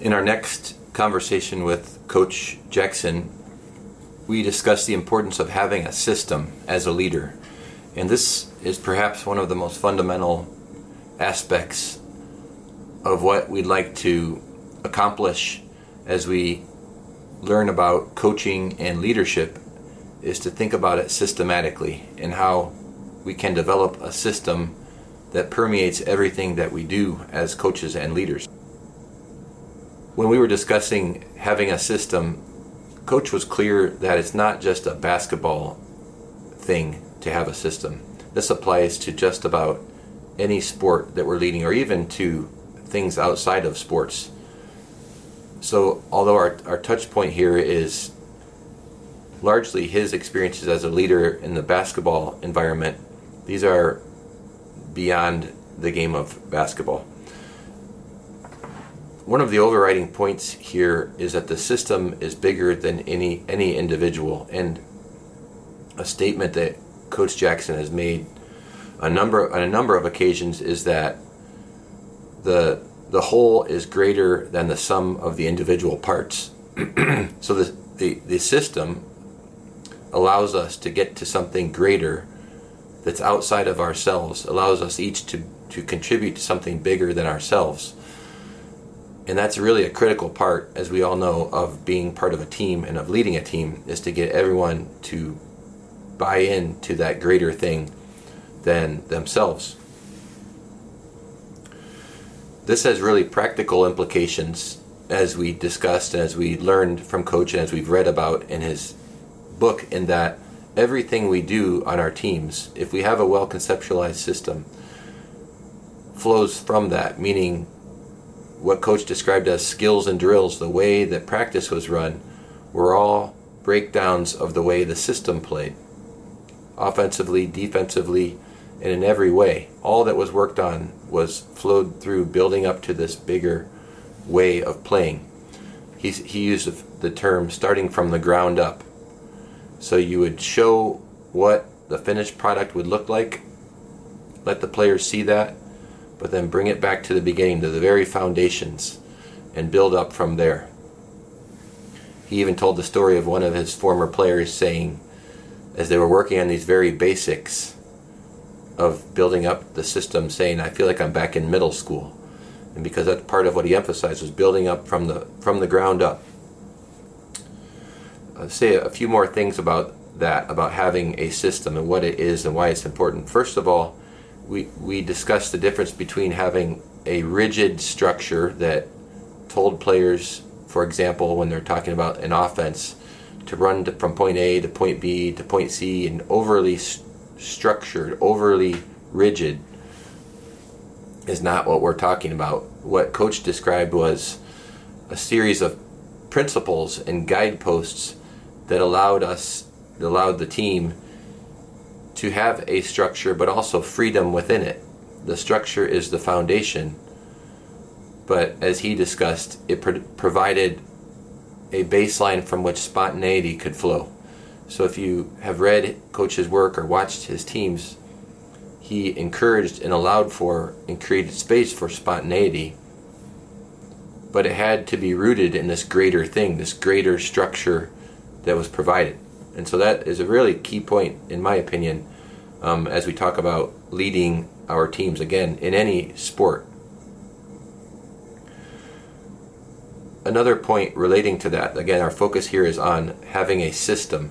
In our next conversation with Coach Jackson, we discuss the importance of having a system as a leader. And this is perhaps one of the most fundamental aspects of what we'd like to accomplish as we learn about coaching and leadership is to think about it systematically and how we can develop a system that permeates everything that we do as coaches and leaders. When we were discussing having a system, Coach was clear that it's not just a basketball thing to have a system. This applies to just about any sport that we're leading, or even to things outside of sports. So, although our, our touch point here is largely his experiences as a leader in the basketball environment, these are beyond the game of basketball. One of the overriding points here is that the system is bigger than any any individual, and a statement that Coach Jackson has made a number on a number of occasions is that the the whole is greater than the sum of the individual parts. so the, the the system allows us to get to something greater that's outside of ourselves, allows us each to, to contribute to something bigger than ourselves. And that's really a critical part, as we all know, of being part of a team and of leading a team, is to get everyone to buy in to that greater thing than themselves. This has really practical implications as we discussed, and as we learned from Coach, and as we've read about in his book, in that everything we do on our teams, if we have a well conceptualized system, flows from that, meaning what Coach described as skills and drills, the way that practice was run, were all breakdowns of the way the system played. Offensively, defensively, and in every way. All that was worked on was flowed through building up to this bigger way of playing. He, he used the term starting from the ground up. So you would show what the finished product would look like, let the players see that, but then bring it back to the beginning, to the very foundations, and build up from there. He even told the story of one of his former players saying, as they were working on these very basics of building up the system, saying, I feel like I'm back in middle school. And because that's part of what he emphasized was building up from the from the ground up. I'll say a few more things about that, about having a system and what it is and why it's important. First of all, we, we discussed the difference between having a rigid structure that told players, for example, when they're talking about an offense, to run to, from point A to point B to point C and overly st- structured, overly rigid is not what we're talking about. What Coach described was a series of principles and guideposts that allowed us, allowed the team to have a structure, but also freedom within it. The structure is the foundation, but as he discussed, it pro- provided a baseline from which spontaneity could flow. So if you have read Coach's work or watched his teams, he encouraged and allowed for and created space for spontaneity, but it had to be rooted in this greater thing, this greater structure that was provided. And so that is a really key point, in my opinion, um, as we talk about leading our teams again in any sport. Another point relating to that, again, our focus here is on having a system,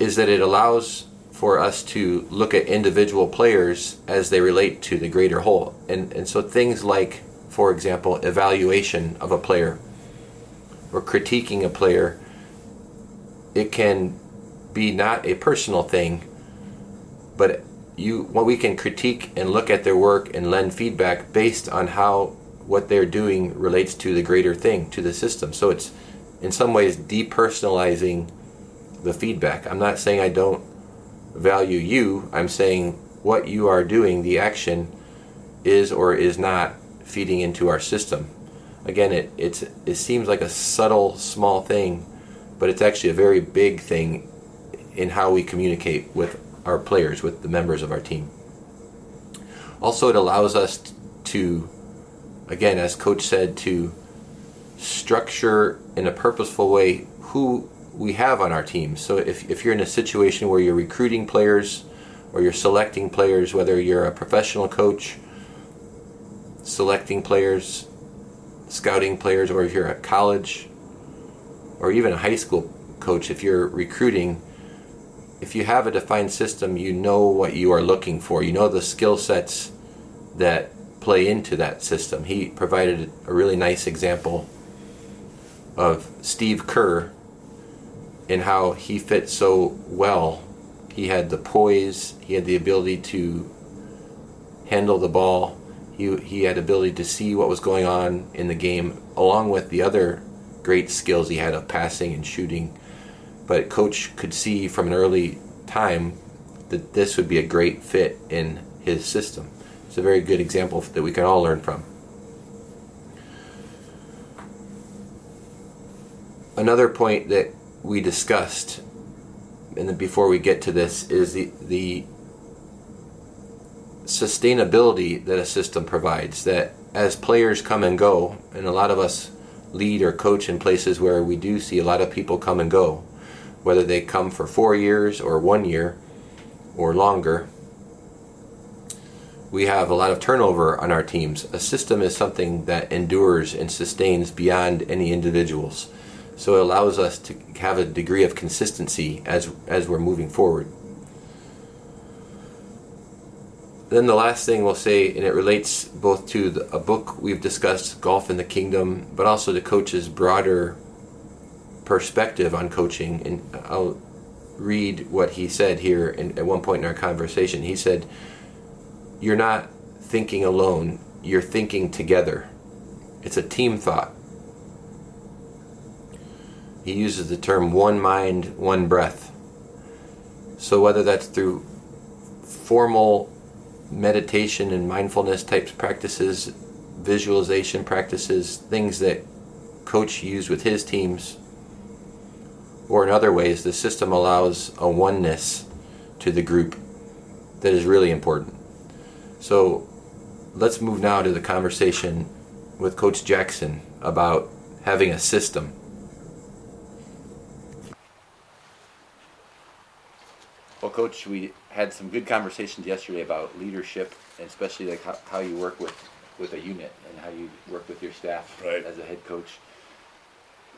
is that it allows for us to look at individual players as they relate to the greater whole. And, and so things like, for example, evaluation of a player or critiquing a player, it can be not a personal thing, but you what we can critique and look at their work and lend feedback based on how what they're doing relates to the greater thing, to the system. So it's in some ways depersonalizing the feedback. I'm not saying I don't value you. I'm saying what you are doing, the action is or is not feeding into our system again, it it's it seems like a subtle, small thing, but it's actually a very big thing in how we communicate with our players, with the members of our team. Also, it allows us to again, as Coach said, to structure in a purposeful way who we have on our team. So if, if you're in a situation where you're recruiting players or you're selecting players, whether you're a professional coach, selecting players, scouting players, or if you're a college or even a high school coach, if you're recruiting, if you have a defined system, you know what you are looking for. You know the skill sets that play into that system. He provided a really nice example of Steve Kerr and how he fit so well. He had the poise, he had the ability to handle the ball, he, he had ability to see what was going on in the game, along with the other great skills he had of passing and shooting. But coach could see from an early time that this would be a great fit in his system. It's a very good example that we can all learn from. Another point that we discussed, and before we get to this, is the the sustainability that a system provides. That as players come and go, and a lot of us lead or coach in places where we do see a lot of people come and go, whether they come for four years or one year or longer. We have a lot of turnover on our teams. A system is something that endures and sustains beyond any individuals. So it allows us to have a degree of consistency as as we're moving forward. Then the last thing we'll say, and it relates both to the, a book we've discussed, Golf in the Kingdom, but also to coach's broader perspective on coaching. And I'll read what he said here in, at one point in our conversation. He said, You're not thinking alone, you're thinking together. It's a team thought. He uses the term one mind, one breath. So, whether that's through formal meditation and mindfulness types practices, visualization practices, things that coach used with his teams, or in other ways, the system allows a oneness to the group that is really important. So let's move now to the conversation with Coach Jackson about having a system. Well, Coach, we had some good conversations yesterday about leadership, and especially like how, how you work with, with a unit and how you work with your staff Right. as a head coach.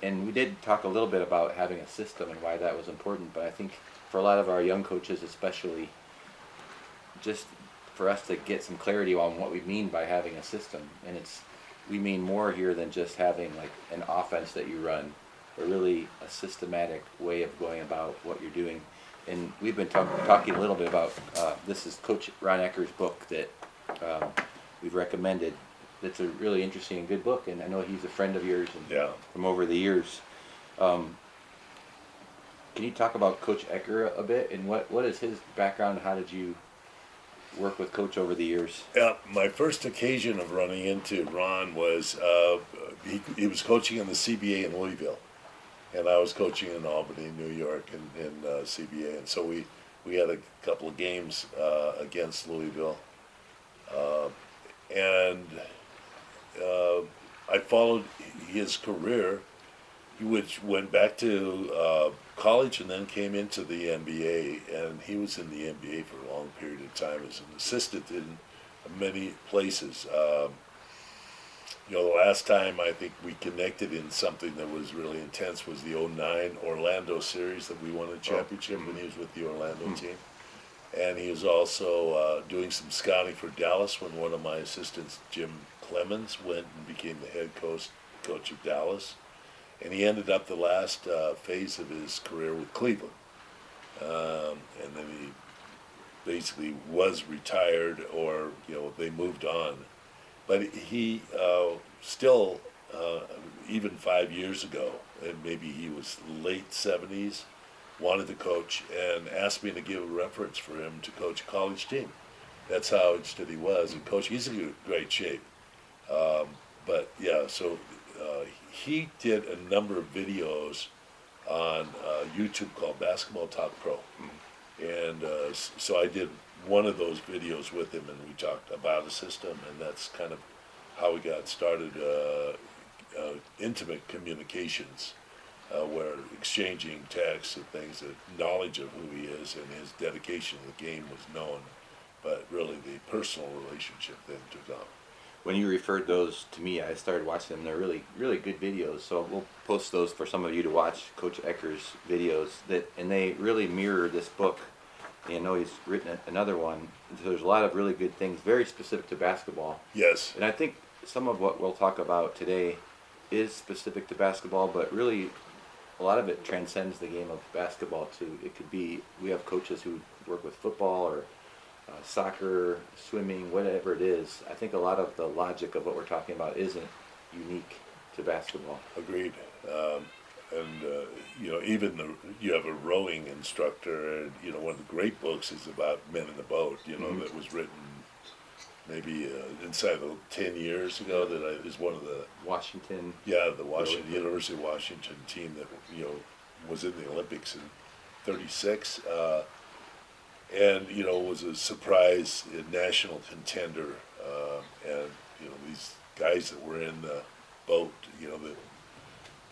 And we did talk a little bit about having a system and why that was important, but I think for a lot of our young coaches, especially, just for us to get some clarity on what we mean by having a system, and it's we mean more here than just having like an offense that you run, but really a systematic way of going about what you're doing. And we've been talk, talking a little bit about uh, this is Coach Ron Ekker's book that um, we've recommended. That's a really interesting and good book, and I know he's a friend of yours and Yeah. from over the years. Um, can you talk about Coach Ekker a bit and what, what is his background? How did you work with Coach over the years? Yeah, my first occasion of running into Ron was uh, he, he was coaching in the CBA in Louisville, and I was coaching in Albany, New York, in, in uh, CBA, and so we, we had a couple of games uh, against Louisville, uh, and uh, I followed his career, which went back to uh, college and then came into the NBA, and he was in the NBA for a long period of time as an assistant in many places. Um, you know, the last time I think we connected in something that was really intense was the 09 Orlando series that we won a championship when he was with the Orlando team. And he was also uh, doing some scouting for Dallas when one of my assistants, Jim Cleamons, went and became the head coach, coach of Dallas. And he ended up the last uh, phase of his career with Cleveland. Um, and then he basically was retired or, you know, they moved on. But he uh, still, uh, even five years ago, and maybe he was late 70s, wanted to coach and asked me to give a reference for him to coach a college team. That's how interested he was in coaching. He's in great shape. Um, but yeah, so uh, he did a number of videos on uh, YouTube called Basketball Talk Pro. And uh, so I did one of those videos with him, and we talked about a system, and that's kind of how we got started, uh, uh, intimate communications, uh, where exchanging texts and things, the knowledge of who he is and his dedication to the game was known, but really the personal relationship then took off. When you referred those to me, I started watching them. They're really, really good videos. So we'll post those for some of you to watch. Coach Ekker's videos that, and they really mirror this book. And I know he's written another one. So there's a lot of really good things, very specific to basketball. Yes, And I think some of what we'll talk about today is specific to basketball, but really a lot of it transcends the game of basketball too. It could be we have coaches who work with football or uh, soccer, swimming, whatever it is. I think a lot of the logic of what we're talking about isn't unique to basketball. agreed. Um, and uh, you know, even the, you have a rowing instructor, and you know, one of the great books is about men in the boat. You know, that was written maybe uh, inside of ten years ago. That I, is one of the Washington, Yeah, the Washington Really? University of Washington team that you know was in the Olympics in '36, uh, and you know was a surprise national contender, uh, and you know these guys that were in the boat, you know that.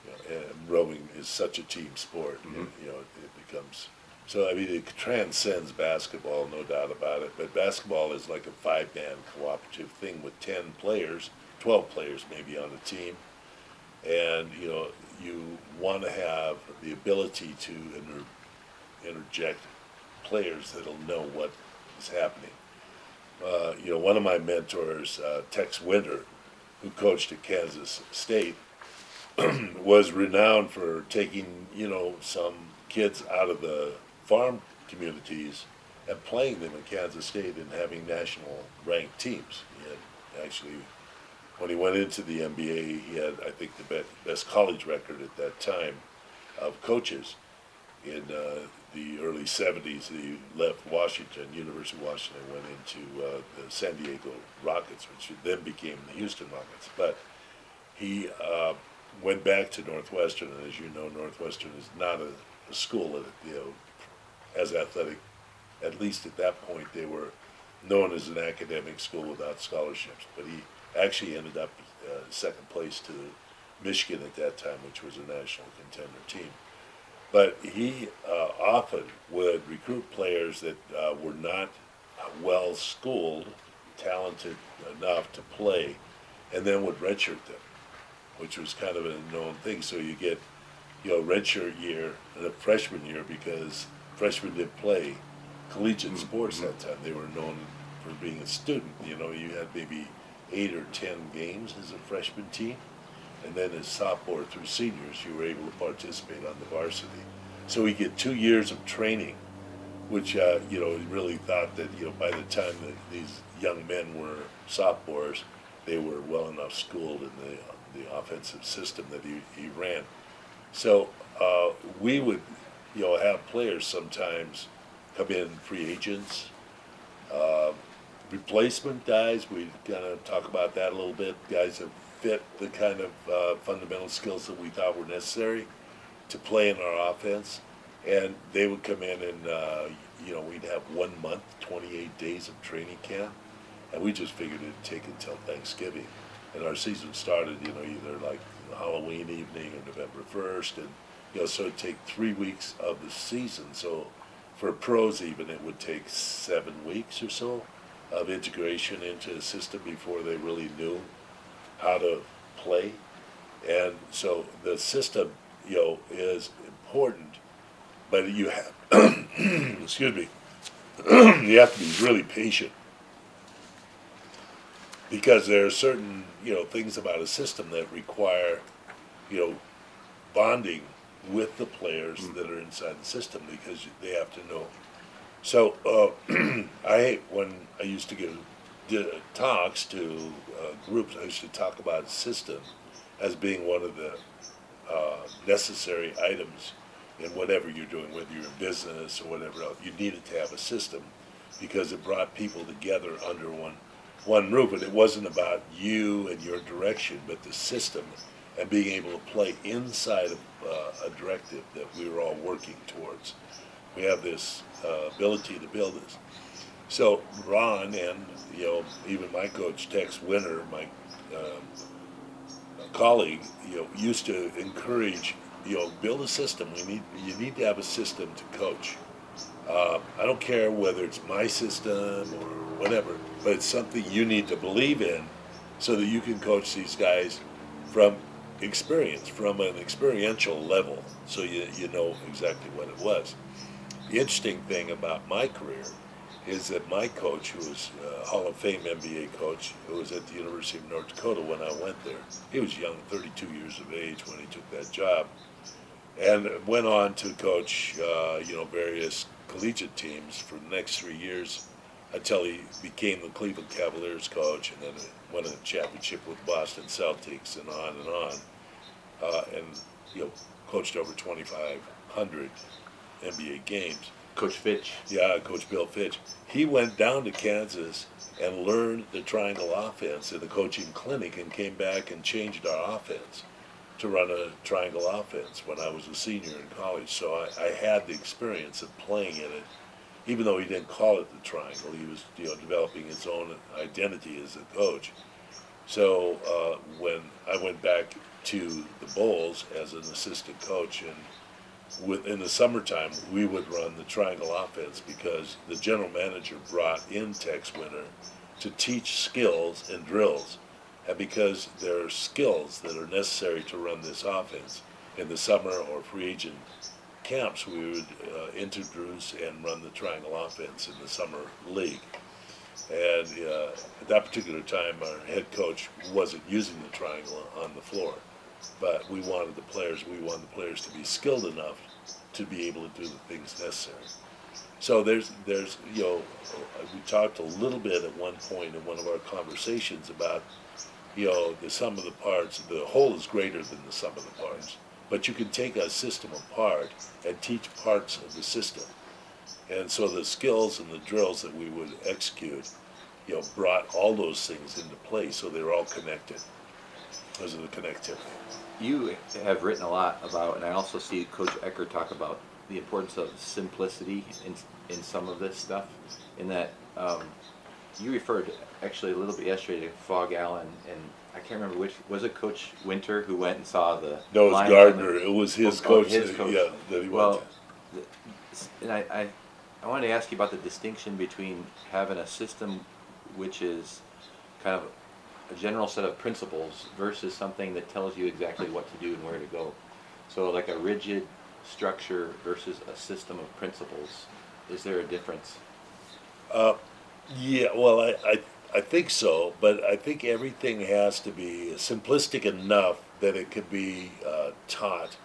You know, and rowing is such a team sport, and, you know, it, it becomes so. I mean, it transcends basketball, no doubt about it. But basketball is like a five-man cooperative thing with ten players, twelve players maybe on a team, and you know you want to have the ability to inter- interject players that'll know what is happening. Uh, you know, one of my mentors, uh, Tex Winter, who coached at Kansas State, was renowned for taking you know some kids out of the farm communities and playing them in Kansas State and having national ranked teams. He had actually when he went into the NBA, he had, I think, the best, college record at that time of coaches. In uh, the early 70s, he left Washington, University of Washington, went into uh, the San Diego Rockets, which then became the Houston Rockets. But he uh, went back to Northwestern, and as you know, Northwestern is not a, a school that, you know, as athletic, at least at that point, they were known as an academic school without scholarships. But he actually ended up uh, second place to Michigan at that time, which was a national contender team. But he uh, often would recruit players that uh, were not well schooled, talented enough to play, and then would redshirt them, which was kind of a known thing. So you get, you know, redshirt year and a freshman year because freshmen didn't play collegiate sports that time. They were known for being a student. You know, you had maybe eight or ten games as a freshman team, and then as sophomore through seniors, you were able to participate on the varsity. So we get two years of training, which uh, you know really thought that you know by the time that these young men were sophomores, they were well enough schooled in the the offensive system that he, he ran. So uh, we would, you know, have players sometimes come in free agents, uh, replacement guys. We kind of talk about that a little bit. Guys that fit the kind of uh, fundamental skills that we thought were necessary to play in our offense, and they would come in and uh, you know we'd have one month, 28 days of training camp, and we just figured it'd take until Thanksgiving, and our season started you know either like Halloween evening or November 1st, and you know so it'd take three weeks of the season. So for pros even it would take seven weeks or so of integration into the system before they really knew how to play. And so the system, you know, is important, but you have, excuse me, you have to be really patient because there are certain, you know, things about a system that require, you know, bonding with the players that are inside the system because they have to know. So uh, I hate when I used to give di- talks to uh, groups. I used to talk about system as being one of the uh, necessary items in whatever you're doing, whether you're in business or whatever else. You needed to have a system because it brought people together under one one roof, and it wasn't about you and your direction, but the system and being able to play inside of uh, a directive that we were all working towards. We have this uh, ability to build this. So Ron and you know even my coach Tex Winter, my um, colleague, you know, used to encourage, you know, build a system. We need you need to have a system to coach. Uh, I don't care whether it's my system or whatever, but it's something you need to believe in, so that you can coach these guys from experience, from an experiential level, so you you know exactly what it was. The interesting thing about my career is that my coach, who was a Hall of Fame NBA coach, who was at the University of North Dakota when I went there, he was young, 32 years of age when he took that job, and went on to coach, uh, you know, various collegiate teams for the next three years until he became the Cleveland Cavaliers coach and then won a championship with Boston Celtics and on and on. Uh, and, you know, coached over 2,500 NBA games. Coach Fitch. Yeah, Coach Bill Fitch. He went down to Kansas and learned the triangle offense in the coaching clinic and came back and changed our offense to run a triangle offense when I was a senior in college. So I, I had the experience of playing in it, even though he didn't call it the triangle. He was, you know, developing his own identity as a coach. So uh, when I went back to the Bulls as an assistant coach and with, in the summertime, we would run the triangle offense because the general manager brought in Tex Winter to teach skills and drills, and because there are skills that are necessary to run this offense. In the summer or free agent camps, we would uh, introduce and run the triangle offense in the summer league. And uh, at that particular time, our head coach wasn't using the triangle on the floor but we wanted the players, we wanted the players to be skilled enough to be able to do the things necessary. So there's, there's, you know, we talked a little bit at one point in one of our conversations about, you know, the sum of the parts. The whole is greater than the sum of the parts, but you can take a system apart and teach parts of the system. And so the skills and the drills that we would execute, you know, brought all those things into place, so they were all connected because of the connectivity. You have written a lot about, and I also see Coach Ekker talk about the importance of simplicity in, in some of this stuff. In that um, you referred actually a little bit yesterday to Phog Allen, and I can't remember which was it Coach Winter who went and saw the. No, it was Gardner. the- It was his Oh, coach. his that- coach. Yeah, that he Well, went and I, I, I wanted to ask you about the distinction between having a system which is kind of a general set of principles versus something that tells you exactly what to do and where to go. So like a rigid structure versus a system of principles, is there a difference? Uh, yeah, well, I, I, I think so, but I think everything has to be simplistic enough that it could be uh, taught,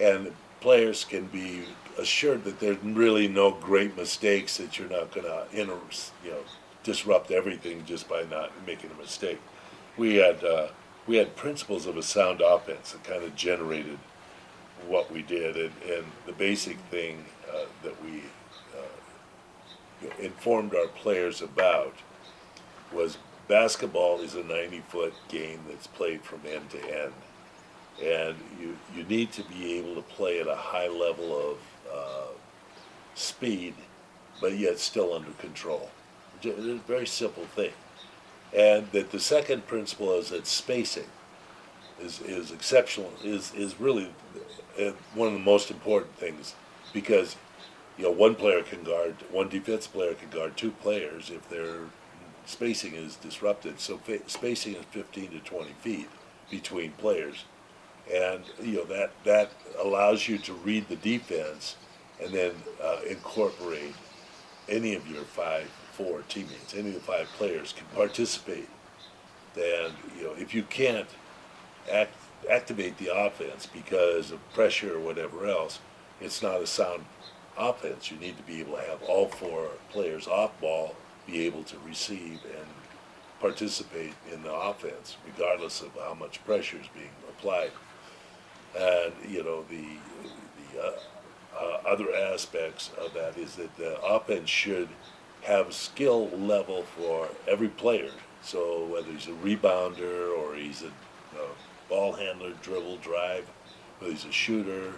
and players can be assured that there's really no great mistakes that you're not going to, you know, disrupt everything just by not making a mistake. We had uh, we had principles of a sound offense that kind of generated what we did, and, and the basic thing uh, that we know, informed our players about was basketball is a 90 foot game that's played from end to end. And you, you need to be able to play at a high level of uh, speed, but yet still under control. It's a very simple thing. And that the second principle is that spacing is, is exceptional, is, is really uh, one of the most important things because you know, one player can guard, one defense player can guard two players if their spacing is disrupted. So fa- spacing is 15 to 20 feet between players, and you know that that allows you to read the defense and then uh, incorporate any of your five, four teammates, any of the five players can participate. And you know, if you can't act, activate the offense because of pressure or whatever else, it's not a sound offense. You need to be able to have all four players off ball be able to receive and participate in the offense, regardless of how much pressure is being applied. And you know the the uh, uh, other aspects of that is that the offense should have skill level for every player. So whether he's a rebounder or he's a uh, ball handler, dribble, drive, whether he's a shooter,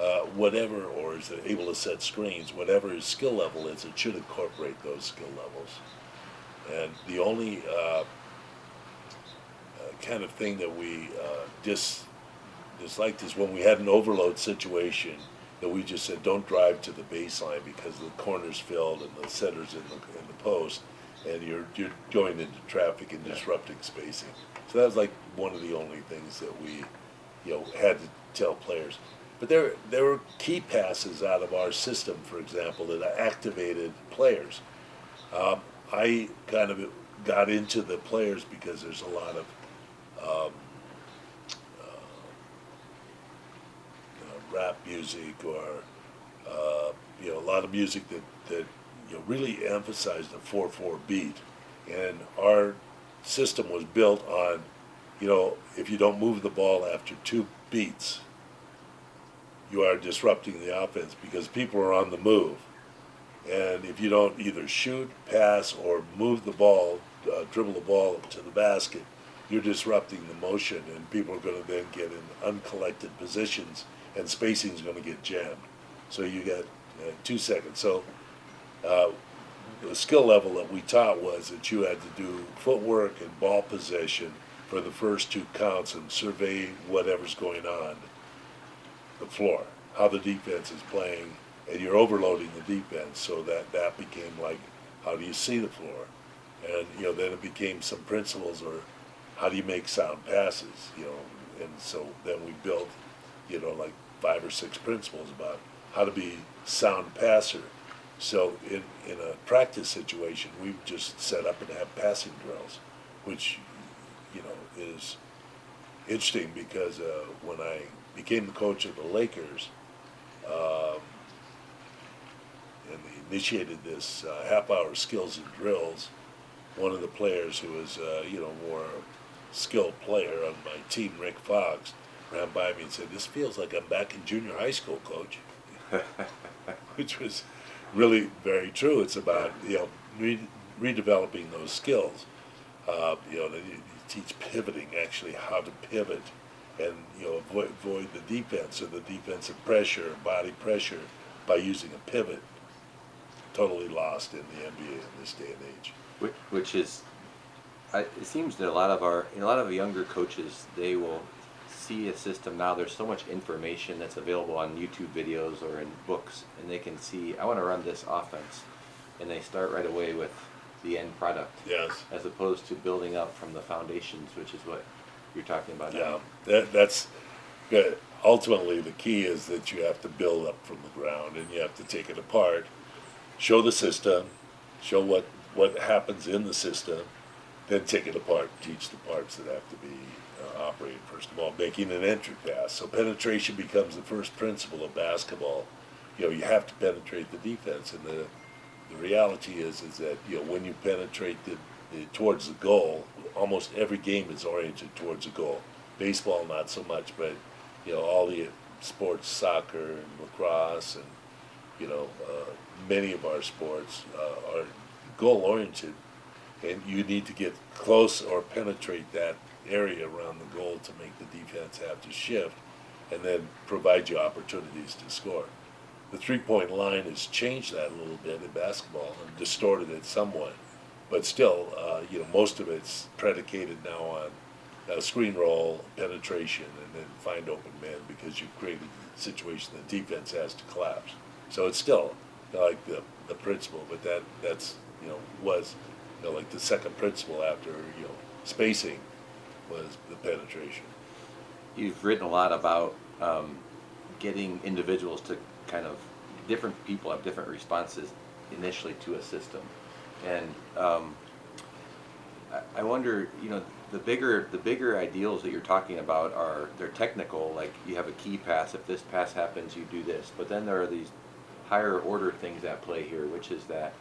uh, whatever, or is able to set screens, whatever his skill level is, it should incorporate those skill levels. And the only uh, uh, kind of thing that we uh, dis disliked is when we had an overload situation that we just said don't drive to the baseline because the corner's filled and the center's in the in the post, and you're you're going into traffic and disrupting spacing. So that was like one of the only things that we, you know, had to tell players. But there there were key passes out of our system, for example, that activated players. Um, I kind of got into the players because there's a lot of um, uh, rap music or uh, you know a lot of music that that you know really emphasized the four four beat, and our system was built on you know if you don't move the ball after two beats, you are disrupting the offense because people are on the move. And if you don't either shoot, pass, or move the ball, uh, dribble the ball to the basket, you're disrupting the motion, and people are going to then get in uncollected positions, and spacing is going to get jammed. So you got uh, two seconds. So uh, the skill level that we taught was that you had to do footwork and ball possession for the first two counts and survey whatever's going on the floor, how the defense is playing, and you're overloading the defense. So that that became like, how do you see the floor? And you know, then it became some principles or how do you make sound passes? You know, and so then we built, you know, like five or six principles about how to be sound passer. So in in a practice situation, we've just set up and have passing drills, which you know is interesting because uh, when I became the coach of the Lakers, um, and they initiated this uh, half-hour skills and drills. One of the players who was, uh, you know, more skilled player on my team, Rick Fox, ran by me and said, "This feels like I'm back in junior high school, coach," which was really very true. It's about you know re- redeveloping those skills. Uh, you know, you, you teach pivoting, actually how to pivot and you know avoid, avoid the defense or the defensive pressure, body pressure, by using a pivot. Totally lost in the NBA in this day and age. Which, which is, I, it seems that a lot of our, a lot of younger coaches, they will see a system now. There's so much information that's available on YouTube videos or in books, and they can see, I want to run this offense, and they start right away with the end product, Yes. as opposed to building up from the foundations, which is what you're talking about. Yeah, now. that, that's good. Ultimately, the key is that you have to build up from the ground and you have to take it apart, show the system, show what, what happens in the system, then take it apart, teach the parts that have to be uh, operated first of all, making an entry pass. So penetration becomes the first principle of basketball. You know, you have to penetrate the defense, and the the reality is is that you know when you penetrate the, the towards the goal, almost every game is oriented towards a goal. Baseball, not so much, but you know all the sports, soccer and lacrosse, and you know uh, many of our sports uh, are goal oriented, and you need to get close or penetrate that area around the goal to make the defense have to shift, and then provide you opportunities to score. The three-point line has changed that a little bit in basketball and distorted it somewhat but still, uh, you know, most of it's predicated now on uh, screen roll, penetration, and then find open men because you've created a situation the defense has to collapse. So it's still like the, the principle, but that that's you know was you know like the second principle after you know spacing was the penetration. You've written a lot about um, getting individuals to kind of different people have different responses initially to a system, and um, I, wonder, you know, the bigger the bigger ideals that you're talking about are they're technical, like you have a key pass. If this pass happens, you do this. But then there are these higher order things at play here, which is that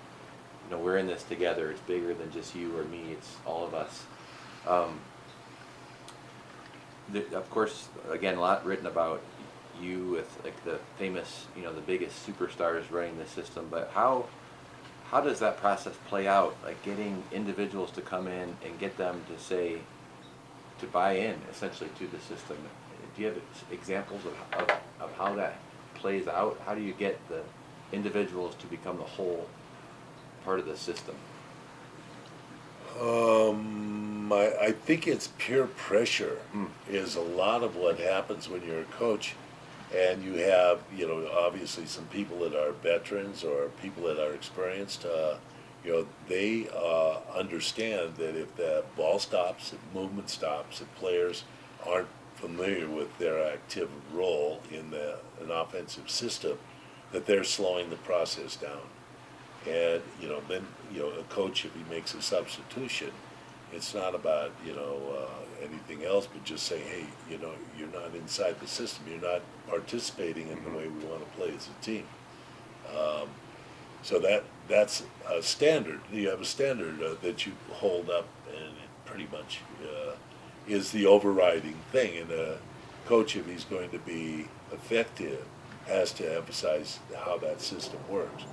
you know we're in this together. It's bigger than just you or me. It's all of us. Um, the, of course, again, a lot written about you with like the famous, you know, the biggest superstars running the system. But how how does that process play out? Like getting individuals to come in and get them to say to buy in essentially to the system. Do you have examples of, of, of how that plays out? How do you get the individuals to become the whole part of the system? Um, my, I think it's peer pressure is a lot of what happens when you're a coach. And you have, you know, obviously some people that are veterans or people that are experienced, uh, you know, they, uh, understand that if the ball stops, if movement stops, if players aren't familiar with their active role in the, an offensive system, that they're slowing the process down. And, you know, then, you know, a coach, if he makes a substitution, it's not about, you know, uh, anything else, but just saying, hey, you know, you're not inside the system, you're not participating in the way we want to play as a team. Um, so that, that's a standard, you have a standard uh, that you hold up and it pretty much, uh, is the overriding thing. And a coach, if he's going to be effective, has to emphasize how that system works.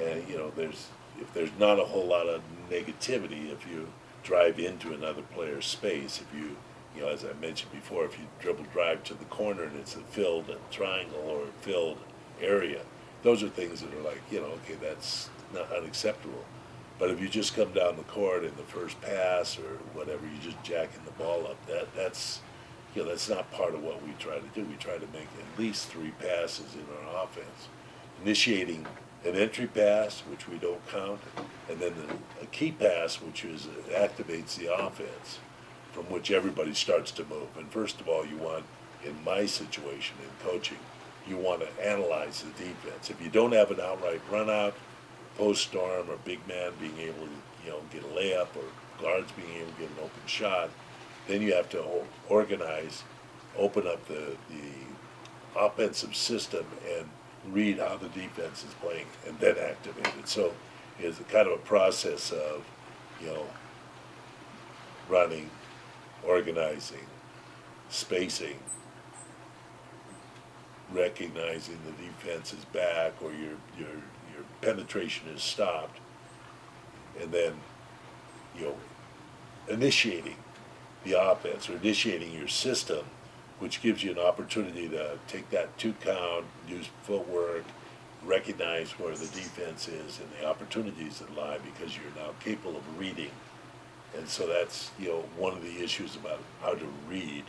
And, you know, there's, if there's not a whole lot of negativity, if you drive into another player's space, if you, you know, as I mentioned before, if you dribble drive to the corner and it's a filled triangle or a filled area, those are things that are like, you know, okay, that's not unacceptable. But if you just come down the court in the first pass or whatever, you're just jacking the ball up, that, that's, you know, that's not part of what we try to do. We try to make at least three passes in our offense. Initiating an entry pass, which we don't count, and then the, a key pass, which is, activates the offense, from which everybody starts to move. And first of all, you want, in my situation in coaching, you want to analyze the defense. If you don't have an outright run out, post storm, or big man being able to, you know, get a layup, or guards being able to get an open shot, then you have to organize, open up the, the offensive system and read how the defense is playing and then activate it. So it's kind of a process of, you know, running, organizing, spacing, recognizing the defense is back or your, your, your penetration is stopped, and then, you know, initiating the offense or initiating your system, which gives you an opportunity to take that two count, use footwork, recognize where the defense is and the opportunities that lie because you're now capable of reading. And so that's, you know, one of the issues about how to read,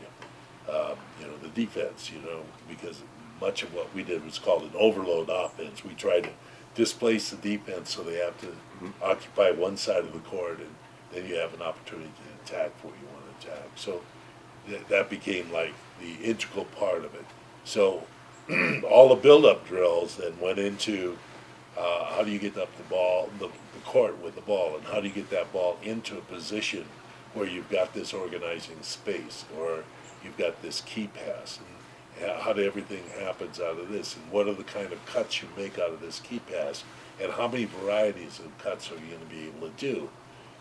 um, you know, the defense, you know, because much of what we did was called an overload offense. We tried to displace the defense so they have to occupy one side of the court and then you have an opportunity to attack what you want to attack. So that, that became like the integral part of it. So all the build-up drills then went into uh, how do you get up the ball, the, the court with the ball, and how do you get that ball into a position where you've got this organizing space, or you've got this key pass, and how do everything happens out of this, and what are the kind of cuts you make out of this key pass, and how many varieties of cuts are you going to be able to do?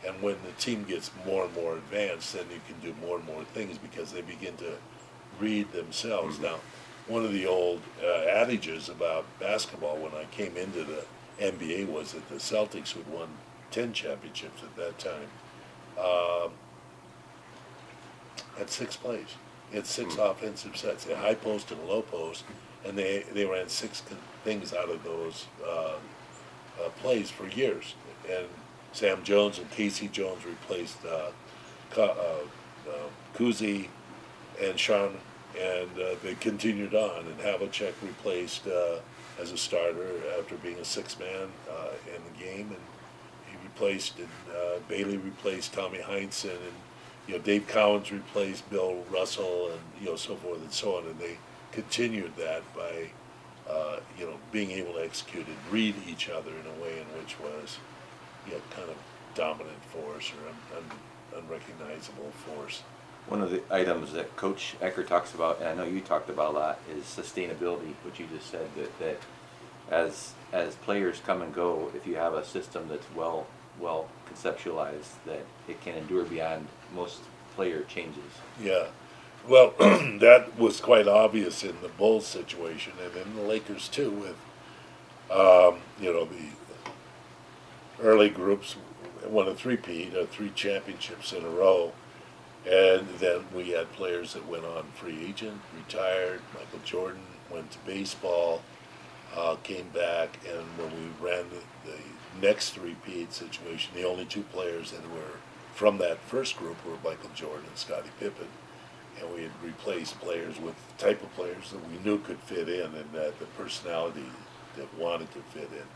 And when the team gets more and more advanced, then you can do more and more things because they begin to read themselves. Now, one of the old uh, adages about basketball when I came into the NBA was that the Celtics had won 10 championships at that time. Um, at six plays. They had six offensive sets, a high post and a low post, and they, they ran six things out of those uh, uh, plays for years. And Sam Jones and K.C. Jones replaced uh, uh, uh, Cousy and Sean, and uh, they continued on. And Havlicek replaced uh, as a starter after being a six-man uh, in the game, and he replaced and uh, Bailey replaced Tommy Heinsohn, and you know Dave Cowens replaced Bill Russell, and you know so forth and so on. And they continued that by uh, you know being able to execute and read each other in a way in which was you know kind of dominant force or un- un- unrecognizable force. One of the items that Coach Ekker talks about, and I know you talked about a lot, is sustainability, which you just said that, that as as players come and go, if you have a system that's well well conceptualized, that it can endure beyond most player changes. Yeah. Well, that was quite obvious in the Bulls situation and in the Lakers too with, um, you know, the early groups won a three-peat, uh, three championships in a row. And then we had players that went on free agent, retired. Michael Jordan went to baseball, uh, came back, and when we ran the, the next three-peat situation, the only two players that were from that first group were Michael Jordan and Scottie Pippen, and we had replaced players with the type of players that we knew could fit in and that the personality that wanted to fit in.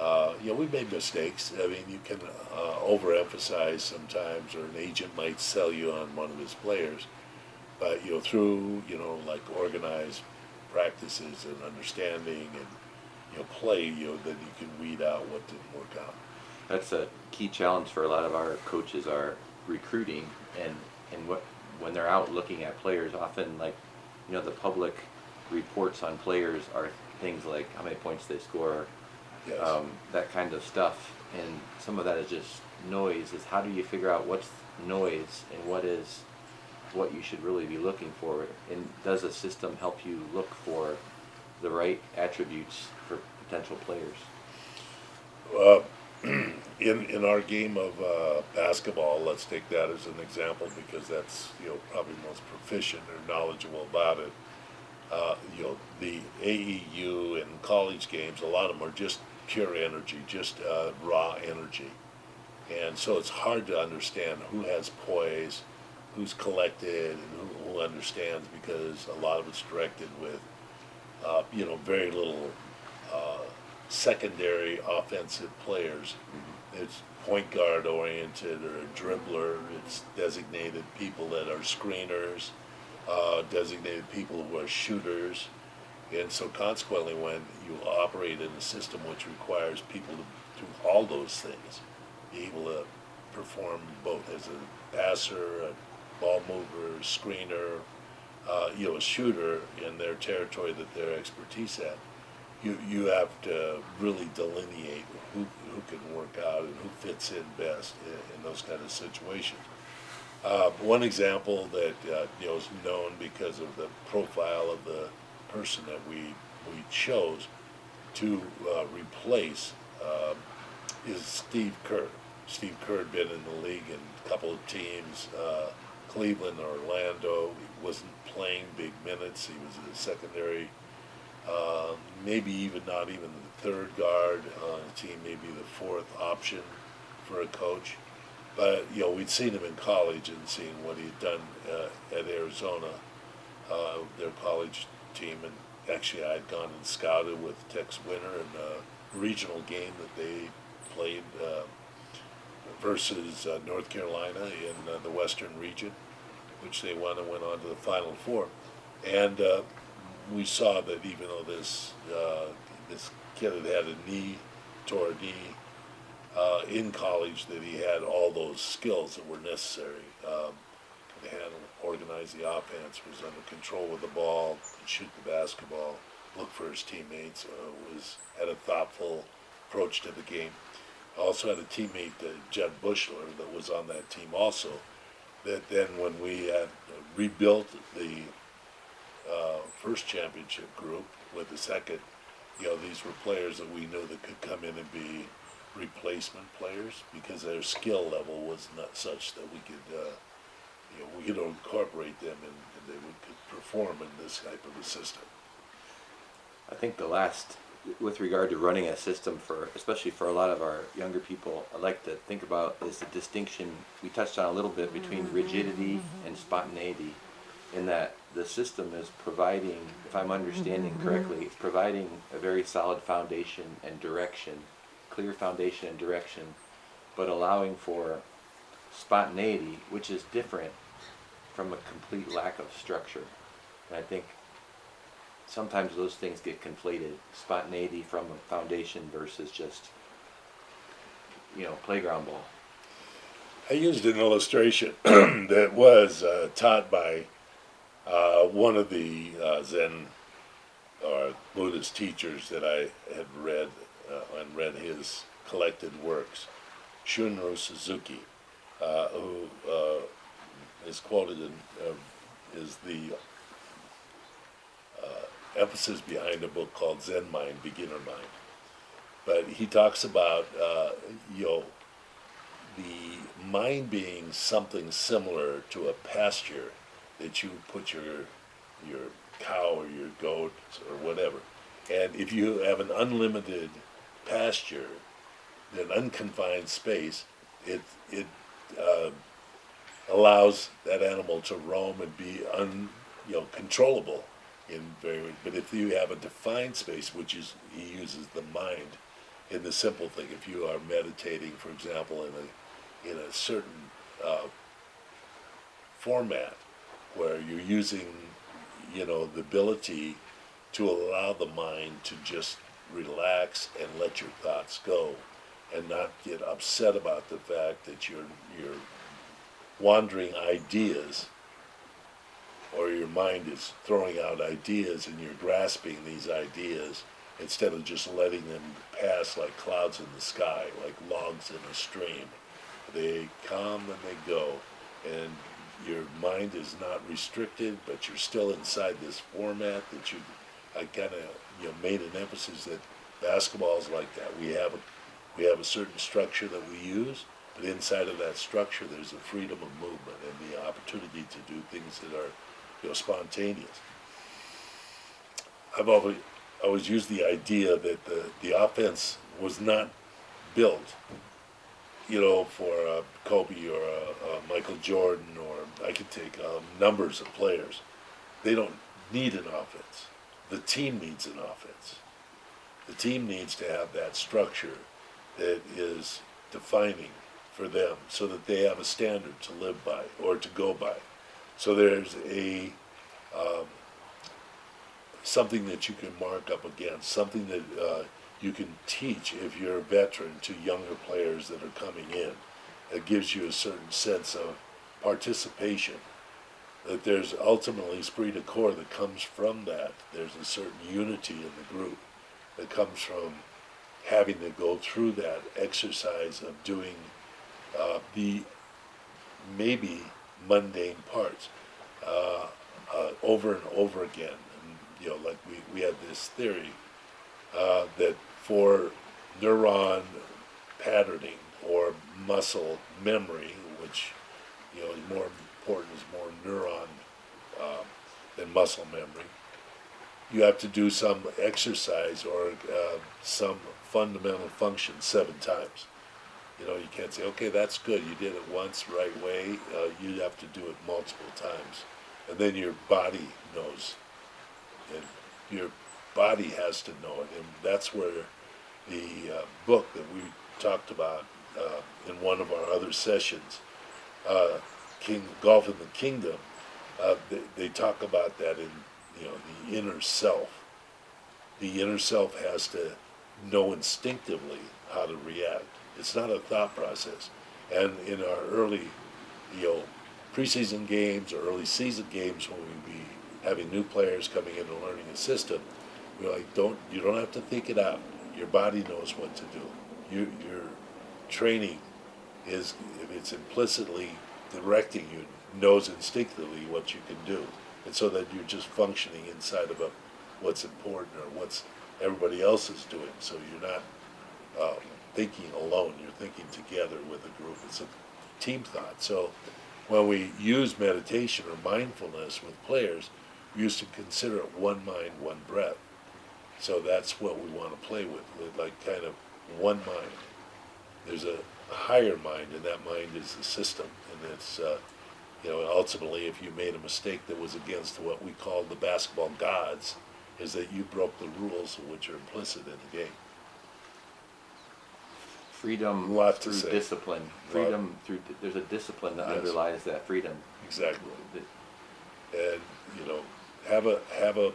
Uh, you know, we made mistakes. I mean, you can uh, overemphasize sometimes, or an agent might sell you on one of his players. But you know, through you know, like organized practices and understanding and you know, play, you know, then you can weed out what didn't work out. That's a key challenge for a lot of our coaches are recruiting and and what when they're out looking at players often like you know the public reports on players are things like how many points they score Yes. um, that kind of stuff and some of that is just noise is how do you figure out what's noise and what is what you should really be looking for and does a system help you look for the right attributes for potential players Uh, in in our game of uh, basketball, let's take that as an example because that's you know probably most proficient or knowledgeable about it. Uh, you know the AAU and college games, a lot of them are just pure energy, just uh, raw energy, and so it's hard to understand who has poise, who's collected, and who, who understands because a lot of it's directed with uh, you know very little uh, secondary offensive players. It's point guard oriented or a dribbler. It's designated people that are screeners, uh, designated people who are shooters. And so consequently, when you operate in a system which requires people to do all those things, be able to perform both as a passer, a ball mover, screener, uh, you know, a shooter in their territory that they're expertise at, you, you have to really delineate who, who can work out and who fits in best in, in those kind of situations. Uh, one example that uh, you know is known because of the profile of the person that we we chose to uh, replace um, is Steve Kerr. Steve Kerr had been in the league in a couple of teams, uh, Cleveland, Orlando. He wasn't playing big minutes. He was a secondary uh, maybe even not even the third guard on a team, maybe the fourth option for a coach. But you know, we'd seen him in college and seen what he'd done uh, at Arizona, uh, their college team, and actually I had gone and scouted with Tex Winter in a regional game that they played uh, versus uh, North Carolina in uh, the Western region, which they won and went on to the Final Four. And uh, we saw that even though this uh, this kid had had a knee, tore a knee uh, in college, that he had all those skills that were necessary. Um, handle, organize the offense, was under control with the ball, could shoot the basketball, look for his teammates, uh, was had a thoughtful approach to the game. Also had a teammate, uh, Jud Buechler, that was on that team also. That then when we had rebuilt the uh, first championship group with the second, you know, these were players that we knew that could come in and be replacement players because their skill level was not such that we could, uh, you know, we could incorporate them and, and they would perform in this type of a system. I think the last, with regard to running a system for, especially for a lot of our younger people, I like to think about is the distinction we touched on a little bit between mm-hmm. rigidity mm-hmm. and spontaneity, in that the system is providing, if I'm understanding mm-hmm. correctly, it's providing a very solid foundation and direction, clear foundation and direction, but allowing for spontaneity, which is different from a complete lack of structure. And I think sometimes those things get conflated. Spontaneity from a foundation versus just, you know, playground ball. I used an illustration that was uh, taught by uh, one of the uh, Zen or Buddhist teachers that I had read uh, and read his collected works, Shunryu Suzuki, uh, who uh, is quoted in uh, is the uh, emphasis behind a book called Zen Mind, Beginner Mind. But he talks about uh, you know the mind being something similar to a pasture that you put your your cow or your goat or whatever. And if you have an unlimited pasture, an unconfined space, it it uh, allows that animal to roam and be un, you know, controllable in very, but if you have a defined space, which is, he uses the mind in the simple thing, if you are meditating, for example, in a, in a certain, uh, format where you're using, you know, the ability to allow the mind to just relax and let your thoughts go and not get upset about the fact that you're you're wandering ideas or your mind is throwing out ideas and you're grasping these ideas instead of just letting them pass like clouds in the sky, like logs in a stream. They come and they go, and your mind is not restricted, but you're still inside this format that you. I kind of you know made an emphasis that basketball is like that. We have a we have a certain structure that we use, but inside of that structure, there's a freedom of movement and the opportunity to do things that are you know spontaneous. I've always always used the idea that the the offense was not built you know, for uh, Kobe or uh, uh, Michael Jordan, or I could take um, numbers of players. They don't need an offense. The team needs an offense. The team needs to have that structure that is defining for them so that they have a standard to live by or to go by. So there's a um, something that you can mark up against, something that uh, you can teach if you're a veteran to younger players that are coming in. It gives you a certain sense of participation. That there's ultimately esprit de corps that comes from that. There's a certain unity in the group that comes from having to go through that exercise of doing uh, the maybe mundane parts uh, uh, over and over again. And, you know, like we, we had this theory uh, that for neuron patterning or muscle memory, which you know is more important is more neuron uh, than muscle memory. You have to do some exercise or uh, some fundamental function seven times. You know, you can't say, okay, that's good. You did it once right way. Uh, you have to do it multiple times, and then your body knows, and your body has to know it, and that's where the uh, book that we talked about uh, in one of our other sessions, uh, King Golf in the Kingdom, uh, they, they talk about that in you know the inner self. The inner self has to know instinctively how to react. It's not a thought process. And in our early, you know, preseason games or early season games when we be having new players coming in and learning a system, we're like, don't you don't have to think it out. Your body knows what to do. You, your training is if it's implicitly directing you, knows instinctively what you can do, and so that you're just functioning inside of a, what's important or what's everybody else is doing. So you're not uh, thinking alone. You're thinking together with a group. It's a team thought. So when we use meditation or mindfulness with players, we used to consider it one mind, one breath. So that's what we want to play with, like kind of one mind. There's a higher mind, and that mind is the system, and it's uh, you know ultimately if you made a mistake that was against what we call the basketball gods, is that you broke the rules which are implicit in the game. Freedom Lot to through say. discipline. Freedom through there's a discipline that Yes. underlies that freedom. Exactly. That- and you know have a have a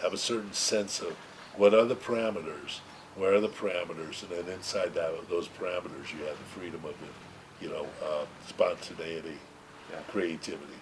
have a certain sense of what are the parameters where are the parameters and then inside that those parameters you have the freedom of the you know uh, spontaneity Yeah. creativity